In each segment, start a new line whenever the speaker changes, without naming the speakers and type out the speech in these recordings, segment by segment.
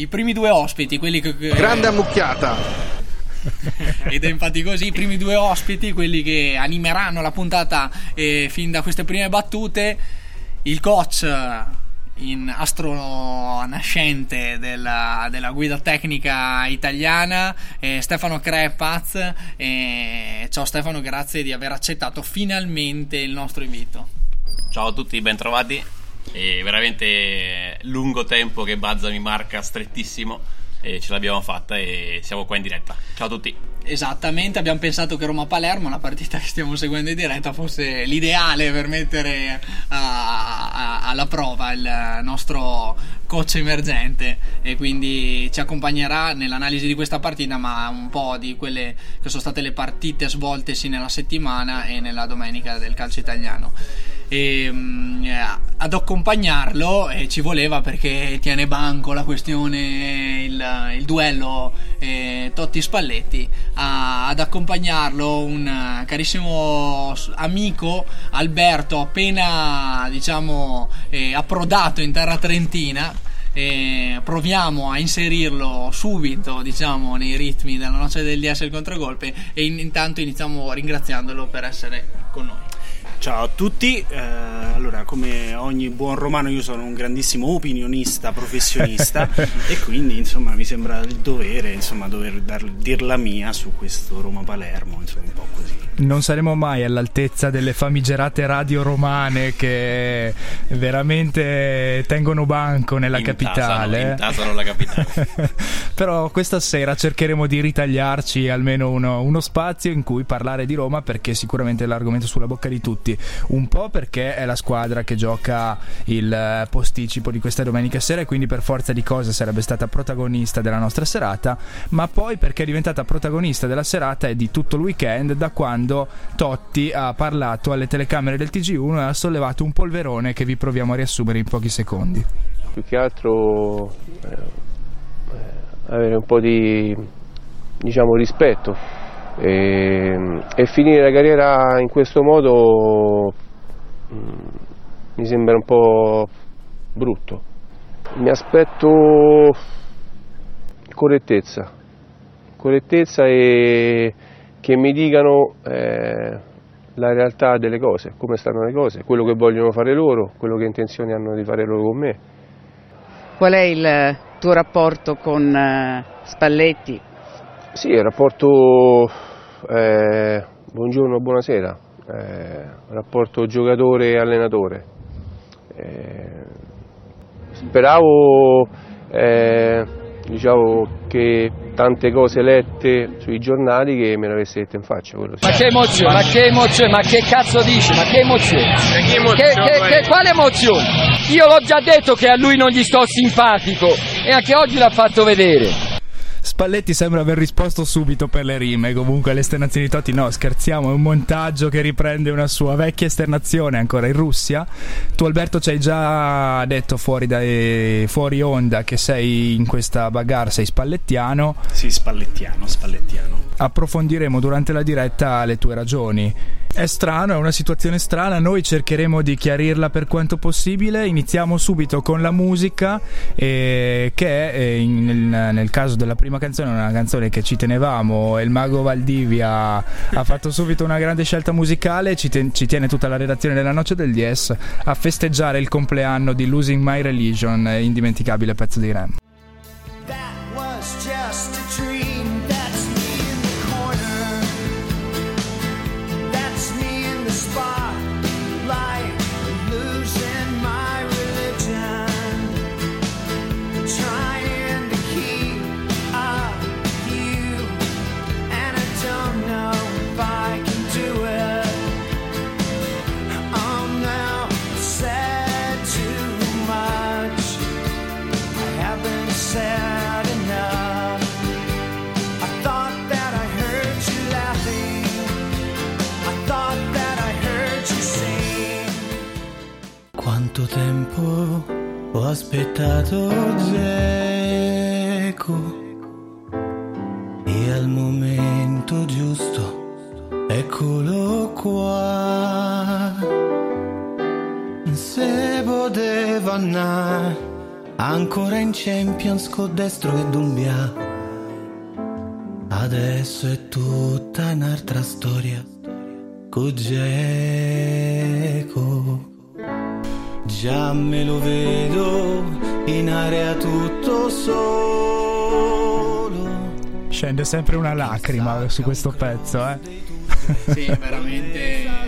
I primi due ospiti, quelli che...
Grande ammucchiata.
Ed è infatti così, i primi due ospiti, quelli che animeranno la puntata eh, fin da queste prime battute, il coach in astro nascente della, della guida tecnica italiana, eh, Stefano Crepaz. Eh, ciao Stefano, grazie di aver accettato finalmente il nostro invito.
Ciao a tutti, bentrovati. È veramente lungo tempo che Bazza mi marca strettissimo e ce l'abbiamo fatta e siamo qua in diretta. Ciao a tutti.
Esattamente, abbiamo pensato che Roma-Palermo, la partita che stiamo seguendo in diretta, fosse l'ideale per mettere a, a, alla prova il nostro coach emergente e quindi ci accompagnerà nell'analisi di questa partita, ma un po' di quelle che sono state le partite svoltesi nella settimana e nella domenica del calcio italiano. E, um, ad accompagnarlo eh, ci voleva perché tiene banco la questione, il, il duello eh, Totti Spalletti. A, ad accompagnarlo un carissimo amico Alberto, appena diciamo eh, approdato in terra trentina. Proviamo a inserirlo subito diciamo nei ritmi della noce del DS il contragolpe e in, intanto iniziamo ringraziandolo per essere con noi
Ciao a tutti, eh, allora come ogni buon romano io sono un grandissimo opinionista professionista e quindi insomma mi sembra il dovere insomma dover dar, dir la mia su questo Roma-Palermo, insomma un po' così.
Non saremo mai all'altezza delle famigerate radio romane che veramente tengono banco nella
Intasano,
capitale.
intasano la capitale.
Però questa sera cercheremo di ritagliarci almeno uno, uno spazio in cui parlare di Roma perché sicuramente è l'argomento sulla bocca di tutti. Un po' perché è la squadra che gioca il eh, posticipo di questa domenica sera e quindi per forza di cose sarebbe stata protagonista della nostra serata, ma poi perché è diventata protagonista della serata e di tutto il weekend da quando Totti ha parlato alle telecamere del TG1 e ha sollevato un polverone che vi proviamo a riassumere in pochi secondi.
più che altro eh, eh, avere un po' di diciamo, rispetto e, e finire la carriera in questo modo mm, mi sembra un po' brutto. Mi aspetto correttezza, correttezza e che mi dicano eh, la realtà delle cose, come stanno le cose, quello che vogliono fare loro, quello che intenzioni hanno di fare loro con me.
Qual è il tuo rapporto con eh, Spalletti?
Sì, il rapporto eh, buongiorno, buonasera, eh, rapporto giocatore-allenatore. Eh, speravo eh, diciamo, che tante cose lette sui giornali che me le avesse dette in faccia. quello sì.
Ma che emozione, ma che emozione, ma che cazzo dici, ma che emozione? Che, che, che- quale emozione? Io l'ho già detto che a lui non gli sto simpatico e anche oggi l'ha fatto vedere.
Spalletti sembra aver risposto subito per le rime. Comunque, le esternazioni di Totti, no, scherziamo. È un montaggio che riprende una sua vecchia esternazione ancora in Russia. Tu, Alberto, ci hai già detto fuori, dai, fuori onda che sei in questa bagarre, sei spallettiano.
Sì, spallettiano, spallettiano.
Approfondiremo durante la diretta le tue ragioni. È strano, è una situazione strana, noi cercheremo di chiarirla per quanto possibile. Iniziamo subito con la musica, eh, che è, eh, in- nel, nel caso della prima canzone, una canzone che ci tenevamo. Il mago Valdivia ha fatto subito una grande scelta musicale. Ci, ten- ci tiene tutta la redazione della Noce del Dies a festeggiare il compleanno di Losing My Religion, eh, indimenticabile pezzo di Rem.
Tanto tempo ho aspettato Geco e al momento giusto eccolo qua. Se poteva andare ancora in Champions con destro e Dumbia. Adesso è tutta un'altra storia con Geco. Già me lo vedo in area tutto solo.
Scende sempre una lacrima su questo pezzo, eh.
Sì, veramente.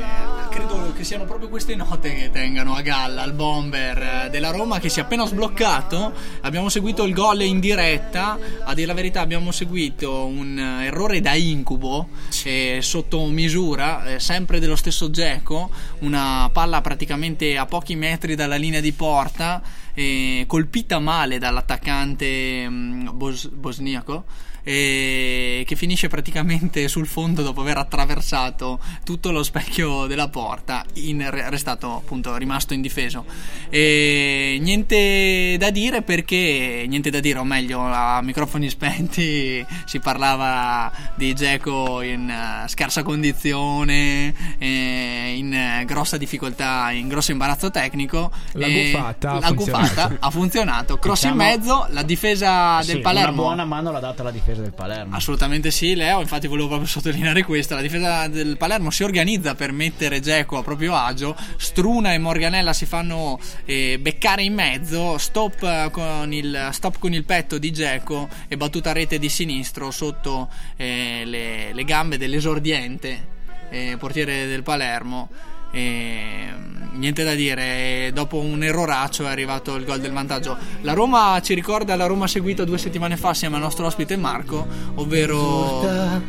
Che siano proprio queste note che tengano a galla il bomber eh, della Roma che si è appena sbloccato. Abbiamo seguito il gol in diretta. A dire la verità, abbiamo seguito un eh, errore da incubo eh, sotto misura, eh, sempre dello stesso Geco. Una palla praticamente a pochi metri dalla linea di porta, eh, colpita male dall'attaccante mm, bos- bosniaco e che finisce praticamente sul fondo dopo aver attraversato tutto lo specchio della porta in, restato appunto rimasto indifeso. E niente da dire perché niente da dire o meglio a microfoni spenti si parlava di Geco in eh, scarsa condizione eh, in eh, grossa difficoltà in grosso imbarazzo tecnico.
La gufata ha
la
funzionato.
gufata ha funzionato. Cross in
Diciamo-
mezzo la difesa
Sì,
del Palermo
Una buona mano l'ha data la difesa del Palermo.
Assolutamente sì, Leo. Infatti, volevo proprio sottolineare questo: la difesa del Palermo si organizza per mettere Geco a proprio agio. Struna e Morganella si fanno eh, beccare in mezzo. Stop eh, con, il, stop con il petto di Geco e battuta a rete di sinistro sotto eh, le, le gambe dell'esordiente eh, portiere del Palermo. E, niente da dire, dopo un erroraccio è arrivato il gol del vantaggio. La Roma ci ricorda la Roma seguita due settimane fa assieme al nostro ospite Marco, ovvero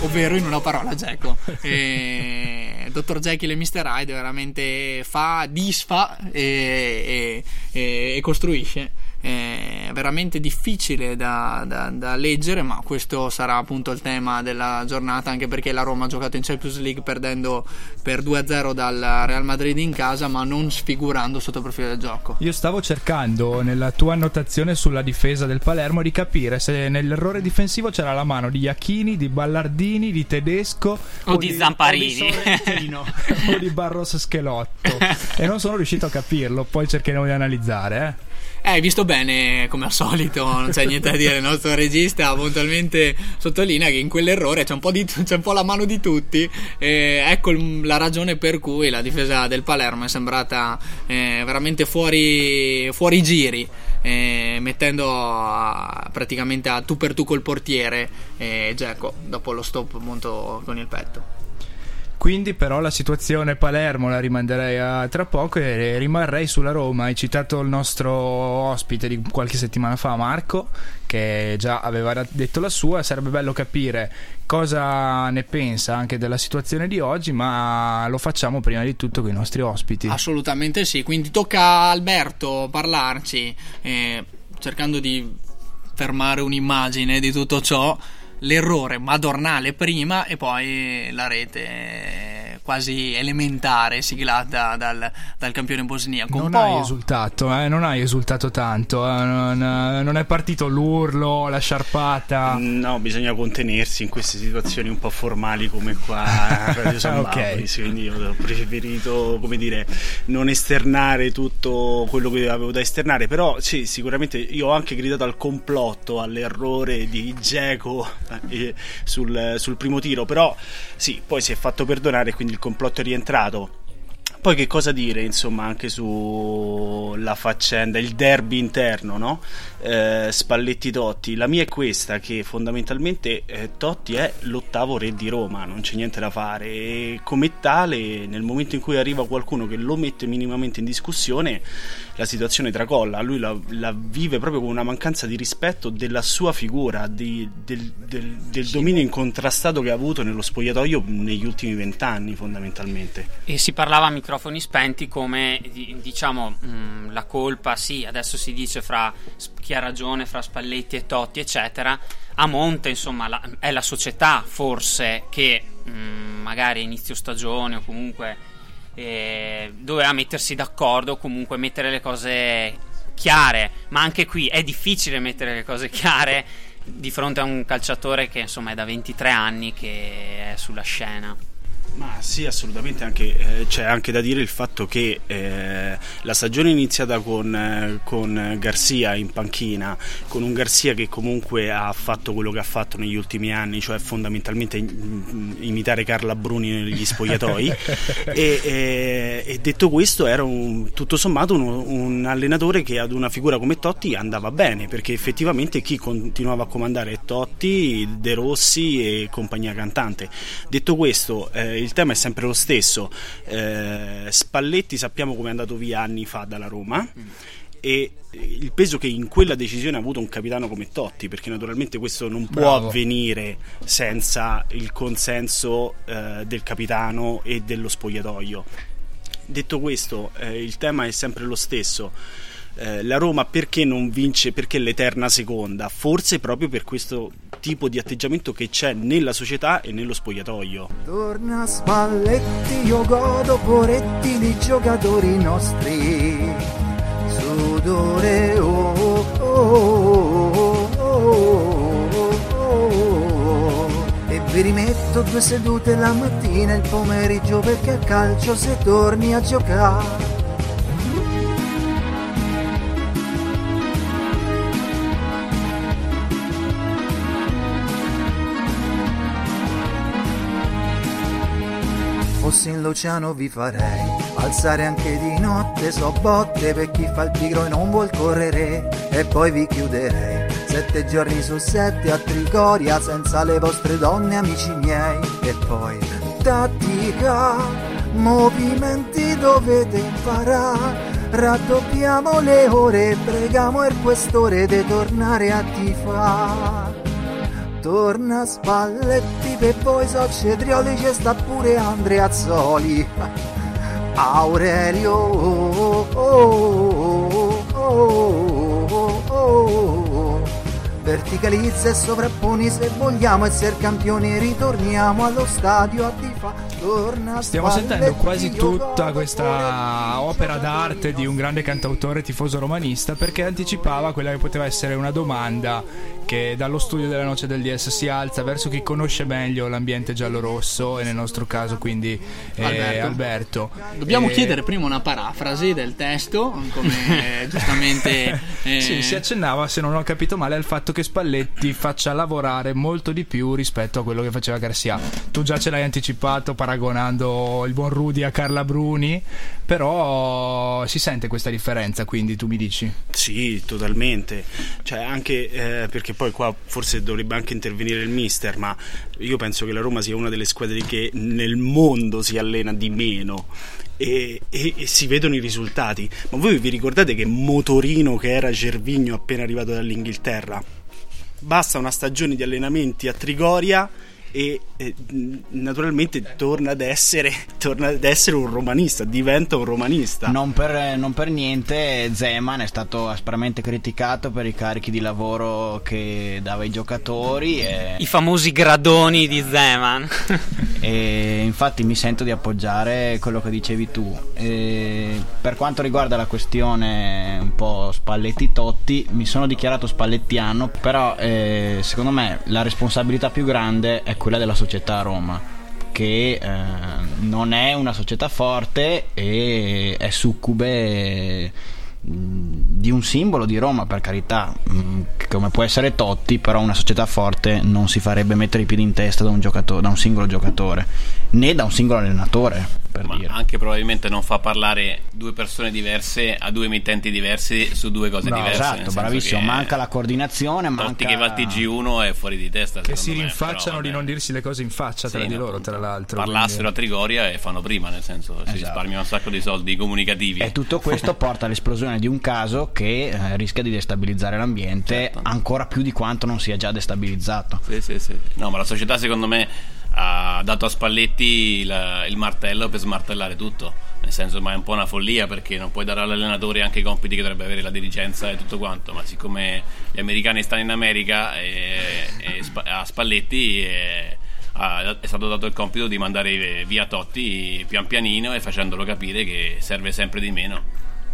ovvero in una parola Geco. E Dottor Jekyll e Mr. Hyde veramente fa, disfa e- e- e costruisce. È veramente difficile da, da- da leggere, ma questo sarà appunto il tema della giornata, anche perché la Roma ha giocato in Champions League perdendo per 2-0 dal Real Madrid in casa, ma non sfigurando sotto il profilo del gioco.
Io stavo cercando nella tua annotazione sulla difesa del Palermo di capire se nell'errore difensivo c'era la mano di Iachini, di Ballardini, di Tedesco
O di Zamparini.
o di o di Barros Schelotto e non sono riuscito a capirlo, poi cercheremo di analizzare, eh.
Eh, hai visto bene, come al solito, non c'è niente da dire. Il nostro regista puntualmente sottolinea che in quell'errore c'è un po', di, c'è un po la mano di tutti. Eh, ecco la ragione per cui la difesa del Palermo è sembrata eh, veramente fuori, fuori giri. eh, mettendo a- praticamente a tu per tu col portiere e Geco dopo lo stop appunto con il petto.
Quindi però la situazione Palermo la rimanderei a tra poco e rimarrei sulla Roma. Hai citato il nostro ospite di qualche settimana fa, Marco, che già aveva detto la sua. Sarebbe bello capire cosa ne pensa anche della situazione di oggi, ma lo facciamo prima di tutto con i nostri ospiti.
Assolutamente sì, quindi tocca a Alberto parlarci, eh, cercando di fermare un'immagine di tutto ciò, l'errore madornale prima e poi la rete quasi elementare siglata dal, dal campione bosniaco.
Non hai esultato, eh? non hai esultato tanto, eh? non, non è partito l'urlo, la sciarpata.
No, bisogna contenersi in queste situazioni un po' formali come qua a Radio San
Ok.
Bauris, quindi io ho preferito, come dire, non esternare tutto quello che avevo da esternare, però sì, sicuramente io ho anche gridato al complotto, all'errore di Geco eh, sul, sul primo tiro, però sì, poi si è fatto perdonare e quindi il complotto è rientrato. Poi che cosa dire, insomma, anche sulla faccenda, il derby interno, no? Eh, Spalletti Totti. La mia è questa, che fondamentalmente eh, Totti è l'ottavo re di Roma, non c'è niente da fare. E come tale, nel momento in cui arriva qualcuno che lo mette minimamente in discussione, la situazione tracolla. Lui la, la vive proprio con una mancanza di rispetto della sua figura, di- del, del- del dominio incontrastato che ha avuto nello spogliatoio negli ultimi vent'anni, fondamentalmente.
E si parlava a microfoni spenti come di- diciamo mh, la colpa, sì, adesso si dice fra chi ha ragione, fra Spalletti e Totti, eccetera. A monte, insomma, la- è la società forse che mh, magari a inizio stagione o comunque eh, doveva mettersi d'accordo comunque mettere le cose chiare, ma anche qui è difficile mettere le cose chiare di fronte a un calciatore che insomma è da 23 anni che è sulla scena.
Ma sì, assolutamente, anche, eh, c'è anche da dire il fatto che eh, la stagione è iniziata con, eh, con Garcia in panchina, con un Garcia che comunque ha fatto quello che ha fatto negli ultimi anni, cioè fondamentalmente imitare Carla Bruni negli spogliatoi. e, e- e detto questo, era un- tutto sommato uno- un allenatore che ad una figura come Totti andava bene, perché effettivamente chi continuava a comandare è Totti, De Rossi e compagnia cantante. Detto questo, eh, il tema è sempre lo stesso. Eh, Spalletti sappiamo come è andato via anni fa dalla Roma. E il peso che in quella decisione ha avuto un capitano come Totti, perché naturalmente questo non può
Bravo.
avvenire senza il consenso eh, del capitano e dello spogliatoio. Detto questo, eh, il tema è sempre lo stesso. Eh, la Roma perché non vince? Perché l'eterna seconda? Forse proprio per questo tipo di atteggiamento che c'è nella società e nello spogliatoio.
Torna Spalletti, io godo poretti di giocatori nostri. Sudore, oh, oh, oh, oh, oh, oh. E vi rimetto due sedute la mattina e il pomeriggio perché a calcio se torni a giocare. Fossi in l'oceano vi farei alzare anche di notte, so botte per chi fa il pigro e non vuol correre. E poi vi chiuderei sette giorni su sette a Trigoria senza le vostre donne amici miei. E poi tattica, movimenti dovete imparare raddoppiamo le ore, pregamo il questore di tornare a tifare Torna Spalletti per voi so Cetrioli c'è sta pure Andreazzoli Aurelio oh, oh, oh, oh, oh, oh. Verticalizza e sovrapponi se vogliamo essere campioni ritorniamo allo stadio a tifa Torna
Stiamo sentendo quasi tutta questa opera d'arte di un grande cantautore tifoso romanista perché anticipava quella che poteva essere una domanda che dallo studio della Noce del DS si alza verso chi conosce meglio l'ambiente giallo-rosso e nel nostro caso quindi eh,
Alberto.
Alberto.
Dobbiamo
Eh,
chiedere prima una parafrasi del testo, come giustamente... eh,
Sì, si accennava, se non ho capito male, al fatto che Spalletti faccia lavorare molto di più rispetto a quello che faceva Garcia. Tu già ce l'hai anticipato paragonando il buon Rudy a Carla Bruni, però si sente questa differenza, quindi tu mi dici.
Sì, totalmente. Cioè, anche eh, perché poi qua forse dovrebbe anche intervenire il mister, ma io penso che la Roma sia una delle squadre che nel mondo si allena di meno. E, e- e si vedono i risultati. Ma voi vi ricordate che motorino che era Gervigno appena arrivato dall'Inghilterra? Basta una stagione di allenamenti a Trigoria e eh, naturalmente torna ad, essere, torna ad essere un romanista, diventa un romanista.
Non per, non per niente Zeman è stato aspramente criticato per i carichi di lavoro che dava ai giocatori e,
I famosi gradoni di Zeman.
e infatti mi sento di appoggiare quello che dicevi tu. E per quanto riguarda la questione un po' Spalletti-Totti, mi sono dichiarato spallettiano, però eh, secondo me la responsabilità più grande è quella della società Roma che eh, non è una società forte e è succube di un simbolo di Roma per carità come può essere Totti però una società forte non si farebbe mettere i piedi in testa da un, da un singolo giocatore né da un singolo allenatore per
Ma
dire
anche probabilmente non fa parlare due persone diverse a due emittenti diversi su due cose
No,
diverse.
esatto bravissimo manca la coordinazione
Totti
manca
che va al TG1 è fuori di testa.
Che si rinfacciano di non dirsi le cose in faccia tra
Sì,
di
no,
loro, tra l'altro.
Parlassero a
quindi-
Trigoria e fanno prima, nel senso si
Esatto.
risparmiano un sacco di soldi comunicativi.
E tutto questo porta all'esplosione di un caso che eh, rischia di destabilizzare l'ambiente ancora più di quanto non sia già destabilizzato.
Sì, sì, sì. No, ma la società secondo me ha dato a Spalletti il, il martello per smartellare tutto. Nel senso, ma è un po' una follia perché non puoi dare all'allenatore anche i compiti che dovrebbe avere la dirigenza e tutto quanto. Ma siccome gli americani stanno in America e, e a Spalletti eh, ha- è stato dato il compito di mandare via Totti pian pianino e facendolo capire che serve sempre di meno.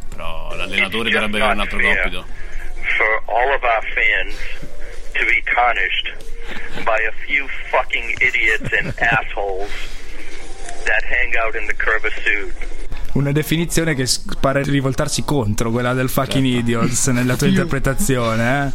Però l'allenatore dovrebbe avere un altro compito.
for all of our fans to be tarnished by a few fucking idiots and assholes that hang out in the Curva Sud.
Una definizione che pare rivoltarsi contro quella del fucking idiots nella tua interpretazione, eh?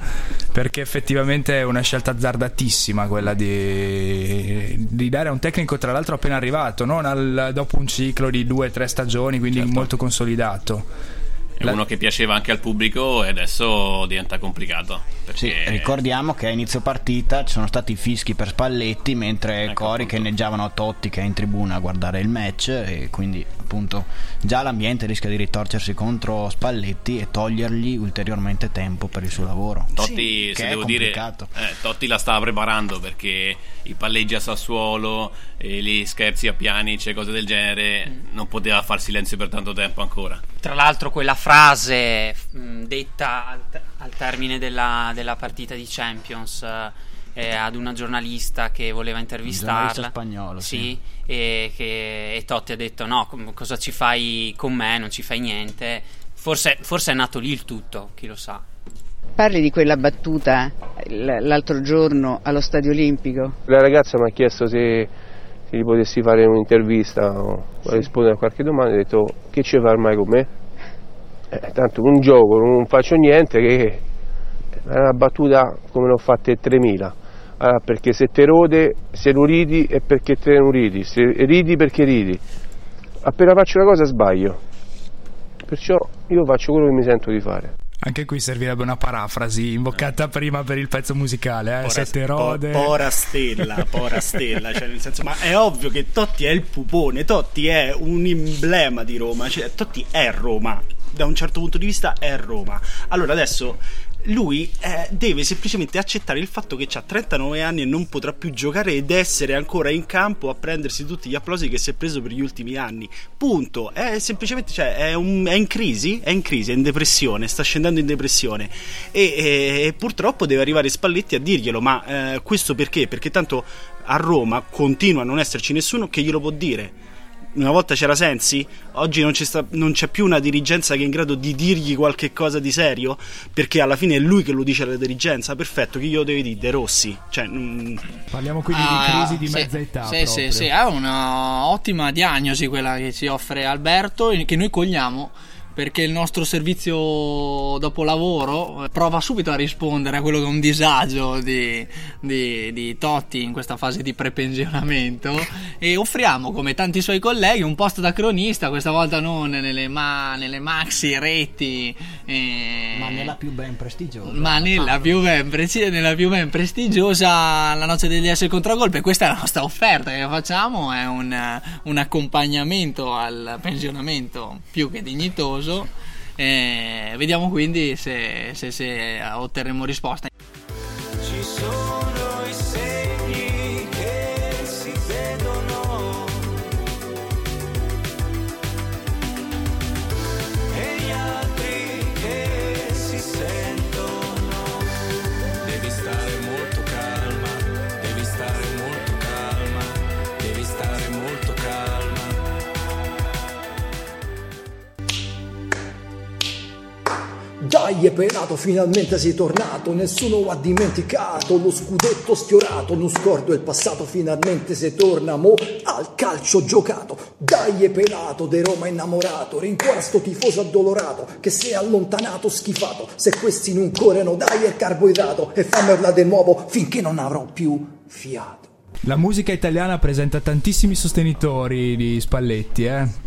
perché effettivamente è una scelta azzardatissima quella di, di dare a un tecnico tra l'altro appena arrivato, non al- dopo un ciclo di due o tre stagioni, quindi molto consolidato.
È
La-
uno che piaceva anche al pubblico e adesso diventa complicato.
Sì,
Perché
ricordiamo che a inizio partita ci sono stati fischi per Spalletti mentre
Ecco,
cori che inneggiavano Totti che è in tribuna a guardare il match e quindi appunto già l'ambiente rischia di ritorcersi contro Spalletti e togliergli ulteriormente tempo per il suo lavoro.
Totti,
Che
se
è
devo dire,
complicato.
eh, Totti la stava preparando perché i palleggi a Sassuolo, e gli scherzi a Pjanic e cose del genere,
Mm.
non poteva far silenzio per tanto tempo ancora.
Tra l'altro quella frase mh, detta al, al termine della, della partita di Champions eh, eh, ad una giornalista che voleva intervistarla.
giornalista spagnolo, sì.
e, che, e Totti ha detto no, com- cosa ci fai con me, non ci fai niente. Forse, forse è nato lì il tutto, chi lo sa.
Parli di quella battuta l- l'altro giorno allo Stadio Olimpico.
La ragazza mi ha chiesto se, se gli potessi fare un'intervista o rispondere a qualche domanda, ho detto che ci fai mai con me? Eh, tanto un gioco, non faccio niente, che è una battuta come l'ho fatte 3000. Allora, perché se te rode, se non ridi è perché te non ridi, se ridi perché ridi. Appena faccio una cosa sbaglio. Perciò io faccio quello che mi sento di fare.
Anche qui servirebbe una parafrasi invocata prima per il pezzo musicale, eh?
Pora-
Sette rode.
po- Pora stella, pora stella, cioè nel senso, ma è ovvio che Totti è il pupone, Totti è un emblema di Roma, cioè Totti è Roma, da un certo punto di vista è Roma. Allora adesso lui eh, deve semplicemente accettare il fatto che ha 39 anni e non potrà più giocare ed essere ancora in campo a prendersi tutti gli applausi che si è preso per gli ultimi anni. Punto. È semplicemente, cioè, è, un- è in crisi, è in crisi, è in depressione, sta scendendo in depressione. E, e- e purtroppo deve arrivare Spalletti a dirglielo. Ma eh, questo perché? Perché tanto a Roma continua a non esserci nessuno che glielo può dire. Una volta c'era Sensi, oggi non c'è, sta- non c'è più una dirigenza che è in grado di dirgli qualche cosa di serio, perché alla fine è lui che lo dice alla dirigenza. Perfetto, chi glielo deve dire? De Rossi. Cioè, mm,
Parliamo quindi
Ah,
di crisi di
sì,
mezza età.
Sì, sì,
proprio.
sì, è una ottima diagnosi quella che ci offre Alberto che noi cogliamo perché il nostro servizio dopo lavoro eh, prova subito a rispondere a quello che è un disagio di, di- di Totti in questa fase di prepensionamento. E offriamo come tanti suoi colleghi un posto da cronista, questa volta non nelle, ma- nelle maxi reti eh,
Ma nella più ben prestigiosa.
ma nella più, ben preci- nella più ben prestigiosa la noce degli S contragolpe. Questa è la nostra offerta che facciamo è un, un accompagnamento al pensionamento più che dignitoso e vediamo quindi se, se- se otterremo risposta
È pelato, finalmente sei tornato, nessuno ha dimenticato lo scudetto sfiorato, non scordo il passato, finalmente se torna mo al calcio giocato. Dai, è pelato, De Roma innamorato, rincuora sto tifoso addolorato, che si è allontanato schifato, se questi non corrono, dai il carboidrato e fammela di nuovo finché non avrò più fiato.
La musica italiana presenta tantissimi sostenitori di Spalletti, eh.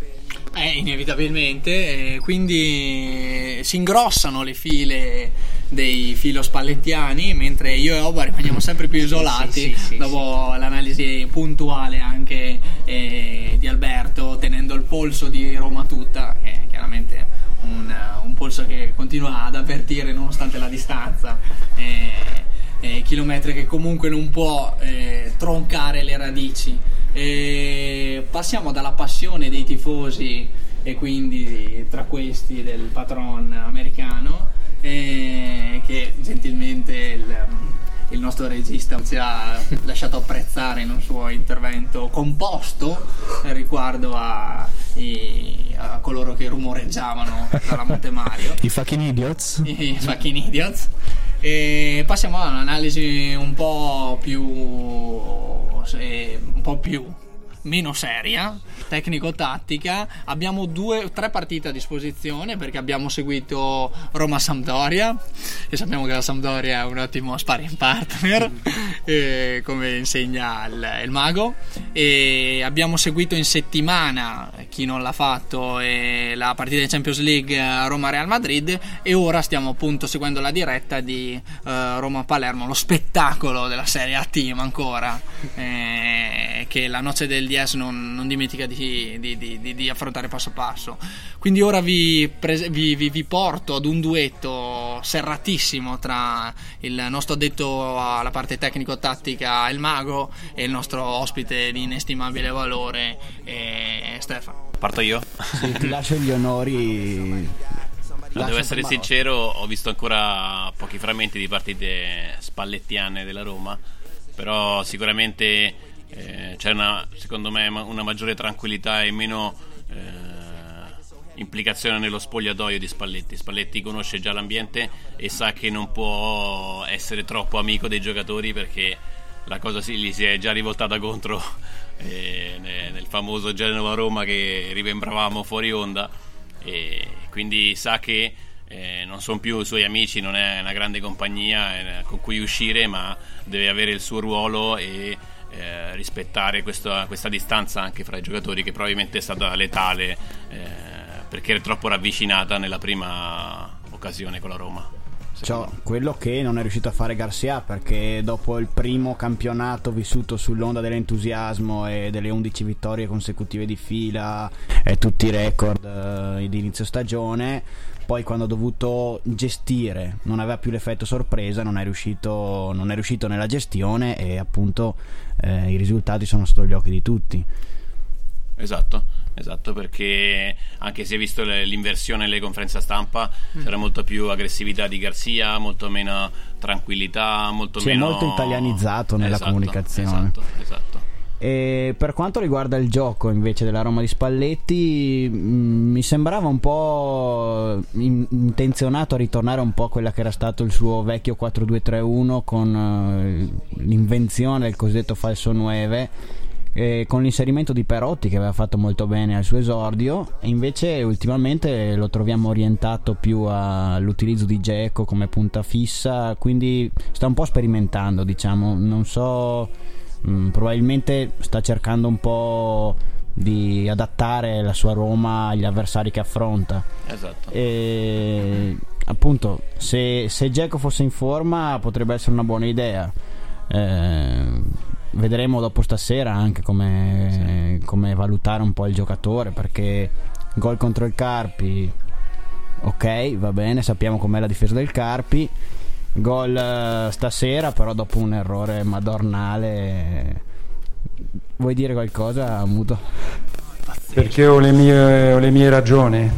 Eh, inevitabilmente, eh, quindi si ingrossano le file dei filo spallettiani, mentre io e Oba rimaniamo sempre più isolati
sì, sì,
dopo l'analisi puntuale anche eh, di Alberto, tenendo il polso di Roma tutta, che è chiaramente un, un polso che continua ad avvertire nonostante la distanza. eh, eh, chilometri che comunque non può eh, troncare le radici. E passiamo dalla passione dei tifosi e quindi tra questi del patron americano eh, che gentilmente il, il nostro regista ci ha lasciato apprezzare in un suo intervento composto riguardo a, i- a coloro che rumoreggiavano dalla Monte Mario
I fucking idiots.
i fucking idiots. E passiamo a un'analisi un po' più. Eh, un po' più. meno seria, tecnico-tattica. Abbiamo due, tre partite a disposizione perché abbiamo seguito Roma-Sampdoria e sappiamo che la Sampdoria è un ottimo sparring partner, eh, come insegna il, il mago. E abbiamo seguito in settimana, chi non l'ha fatto, eh, la partita di Champions League eh, Roma-Real Madrid e ora stiamo appunto seguendo la diretta di eh, Roma-Palermo, lo spettacolo della Serie A Team ancora, eh, che la noce del DS non, non dimentica di, di- di- di- di affrontare passo passo. Quindi ora vi, pres- vi- vi- vi porto ad un duetto serratissimo tra il nostro addetto alla parte tecnico-tattica, il mago, e il nostro ospite di inestimabile valore, eh, Stefano.
Parto io?
Sì, ti lascio gli onori.
No, devo essere sincero, ho visto ancora pochi frammenti di partite spallettiane della Roma, però sicuramente eh, c'è una, secondo me una maggiore tranquillità e meno eh, implicazione nello spogliatoio di Spalletti. Spalletti conosce già l'ambiente e sa che non può essere troppo amico dei giocatori perché la cosa si, gli si è già rivoltata contro eh, ne- nel famoso Genova-Roma che rimembravamo fuori onda e quindi sa che eh, non sono più suoi amici, non è una grande compagnia eh, con cui uscire, ma deve avere il suo ruolo e eh, rispettare questa, questa distanza anche fra i giocatori che probabilmente è stata letale eh, perché era troppo ravvicinata nella prima occasione con la Roma.
Ciò, quello che non è riuscito a fare Garcia perché dopo il primo campionato vissuto sull'onda dell'entusiasmo e delle 11 vittorie consecutive di fila e tutti i record eh, di inizio stagione poi quando ha dovuto gestire non aveva più l'effetto sorpresa non è riuscito, non è riuscito nella gestione e appunto eh, i risultati sono sotto gli occhi di tutti
Esatto, esatto, perché anche se hai visto le- l'inversione nelle conferenze stampa,
Mm.
c'era molto più aggressività di Garzia, molto meno tranquillità, molto
si è
meno...
molto italianizzato nella
Esatto,
comunicazione
Esatto, esatto.
E per quanto riguarda il gioco invece della Roma di Spalletti, mh, mi sembrava un po' in- intenzionato a ritornare un po' a quella che era stato il suo vecchio 4-2-3-1 con eh, l'invenzione del cosiddetto falso 9 e con l'inserimento di Perotti che aveva fatto molto bene al suo esordio. E invece ultimamente lo troviamo orientato più all'utilizzo di Geco come punta fissa. Quindi sta un po' sperimentando diciamo. Non so mm, probabilmente sta cercando un po' di adattare la sua Roma agli avversari che affronta.
Esatto.
e appunto se, se Geco fosse in forma potrebbe essere una buona idea. Eh, vedremo dopo stasera anche come, come valutare un po' il giocatore perché gol contro il Carpi ok va bene sappiamo com'è la difesa del Carpi gol eh, stasera però dopo un errore madornale vuoi dire qualcosa Muto?
Perché ho le mie, ho le mie ragioni,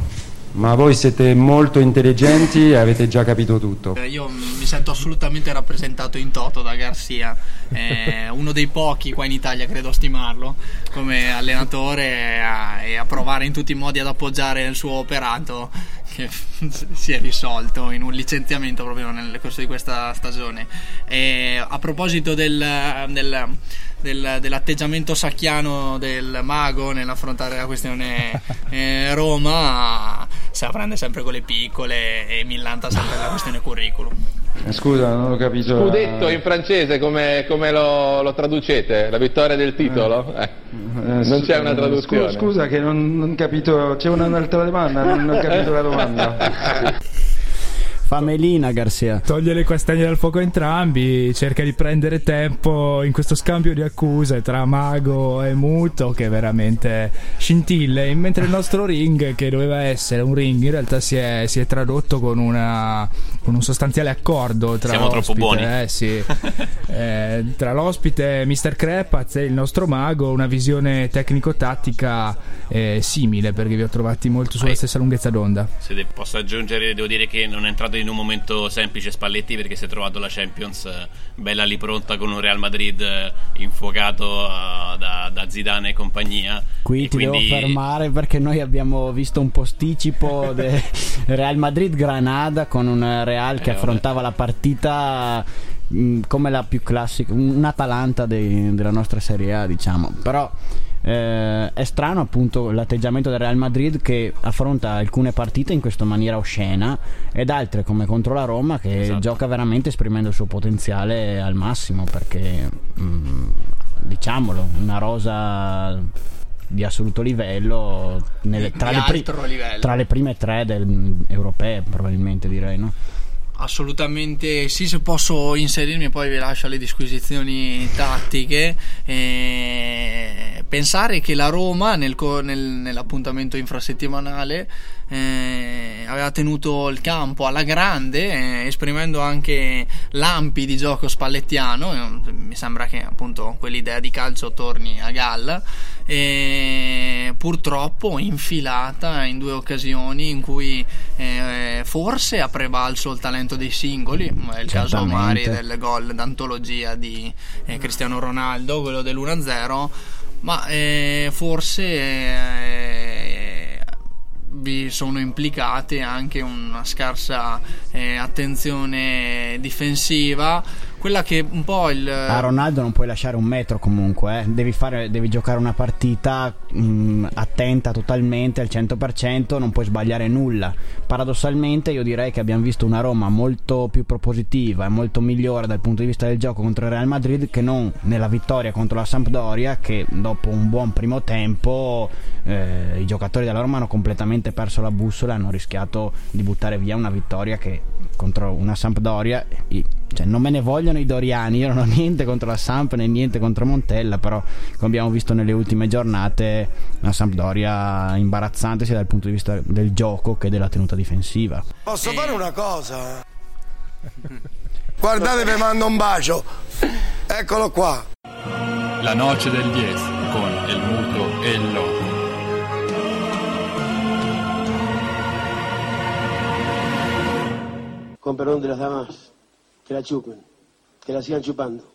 ma voi siete molto intelligenti e avete già capito tutto.
Eh, Io mi sento assolutamente rappresentato in toto da Garcia, eh, uno dei pochi qua in Italia credo a stimarlo come allenatore e a, e a provare in tutti i modi ad appoggiare il suo operato che si è risolto in un licenziamento proprio nel corso di questa stagione. E a proposito del, del- del- dell'atteggiamento sacchiano del mago nell'affrontare la questione eh, Roma, la prende sempre con le piccole e millanta sempre la questione curriculum.
Eh, Scusa, non ho capito.
Scudetto in francese come, come lo, lo traducete? La vittoria del titolo? Eh,
Eh,
non c'è una traduzione.
Scusa, scusa che non ho capito, c'è una- un'altra domanda, non ho capito la domanda.
Famelina Garcia
Toglie le castagne dal fuoco a entrambi, cerca di prendere tempo in questo scambio di accuse tra Mago e Muto che veramente scintille, mentre il nostro ring che doveva essere un ring in realtà si è, si è tradotto con una con un sostanziale accordo tra
Siamo troppo
l'ospite,
buoni.
eh, sì. Eh, tra l'ospite Mr. Crepaz e il nostro mago, una visione tecnico-tattica eh, simile perché vi ho trovati molto sulla stessa lunghezza d'onda.
Se de- posso aggiungere, devo dire che non è entrato in un momento semplice Spalletti perché si è trovato la Champions eh, bella lì pronta con un Real Madrid eh, infuocato eh, da, da Zidane e compagnia.
Qui
E
ti
quindi-
devo fermare perché noi abbiamo visto un posticipo del Real Madrid-Granada con un Real che
Eh,
affrontava la partita mh, come la più classica, un Atalanta dei- della nostra Serie A, diciamo. Però eh, è strano appunto l'atteggiamento del Real Madrid che affronta alcune partite in questa maniera oscena ed altre come contro la Roma che
Esatto.
gioca veramente esprimendo il suo potenziale al massimo perché mh, diciamolo, una rosa di assoluto livello nelle- tra, le pri-
livello.
tra le prime tre del- europee probabilmente direi no?
Assolutamente sì, se posso inserirmi poi vi lascio alle disquisizioni tattiche. Eh, pensare che la Roma nel nel- nell'appuntamento infrasettimanale eh, aveva tenuto il campo alla grande, eh, esprimendo anche lampi di gioco spallettiano. eh, mi sembra che appunto quell'idea di calcio torni a galla. E purtroppo infilata in due occasioni in cui eh, forse ha prevalso il talento dei singoli, è il caso
Certamente.
Mari del gol d'antologia di eh, Cristiano Ronaldo, quello dell'1-0, ma eh, forse eh, vi sono implicate anche una scarsa eh, attenzione difensiva, quella che un po' il...
a Ronaldo non puoi lasciare un metro comunque eh. devi, fare, devi giocare una partita mh, attenta totalmente al 100% non puoi sbagliare nulla paradossalmente io direi che abbiamo visto una Roma molto più propositiva e molto migliore dal punto di vista del gioco contro il Real Madrid che non nella vittoria contro la Sampdoria che dopo un buon primo tempo eh, i giocatori della Roma hanno completamente perso la bussola e hanno rischiato di buttare via una vittoria che contro una Sampdoria cioè, non me ne vogliono i Doriani io non ho niente contro la Samp né niente contro Montella però come abbiamo visto nelle ultime giornate una Sampdoria imbarazzante sia dal punto di vista del gioco che della tenuta difensiva
Posso fare una cosa? Guardate, vi mando un bacio. Eccolo qua.
La noce del 10 con el muto e il loco.
Con perdón de las damas, que la chupen, que la sigan chupando.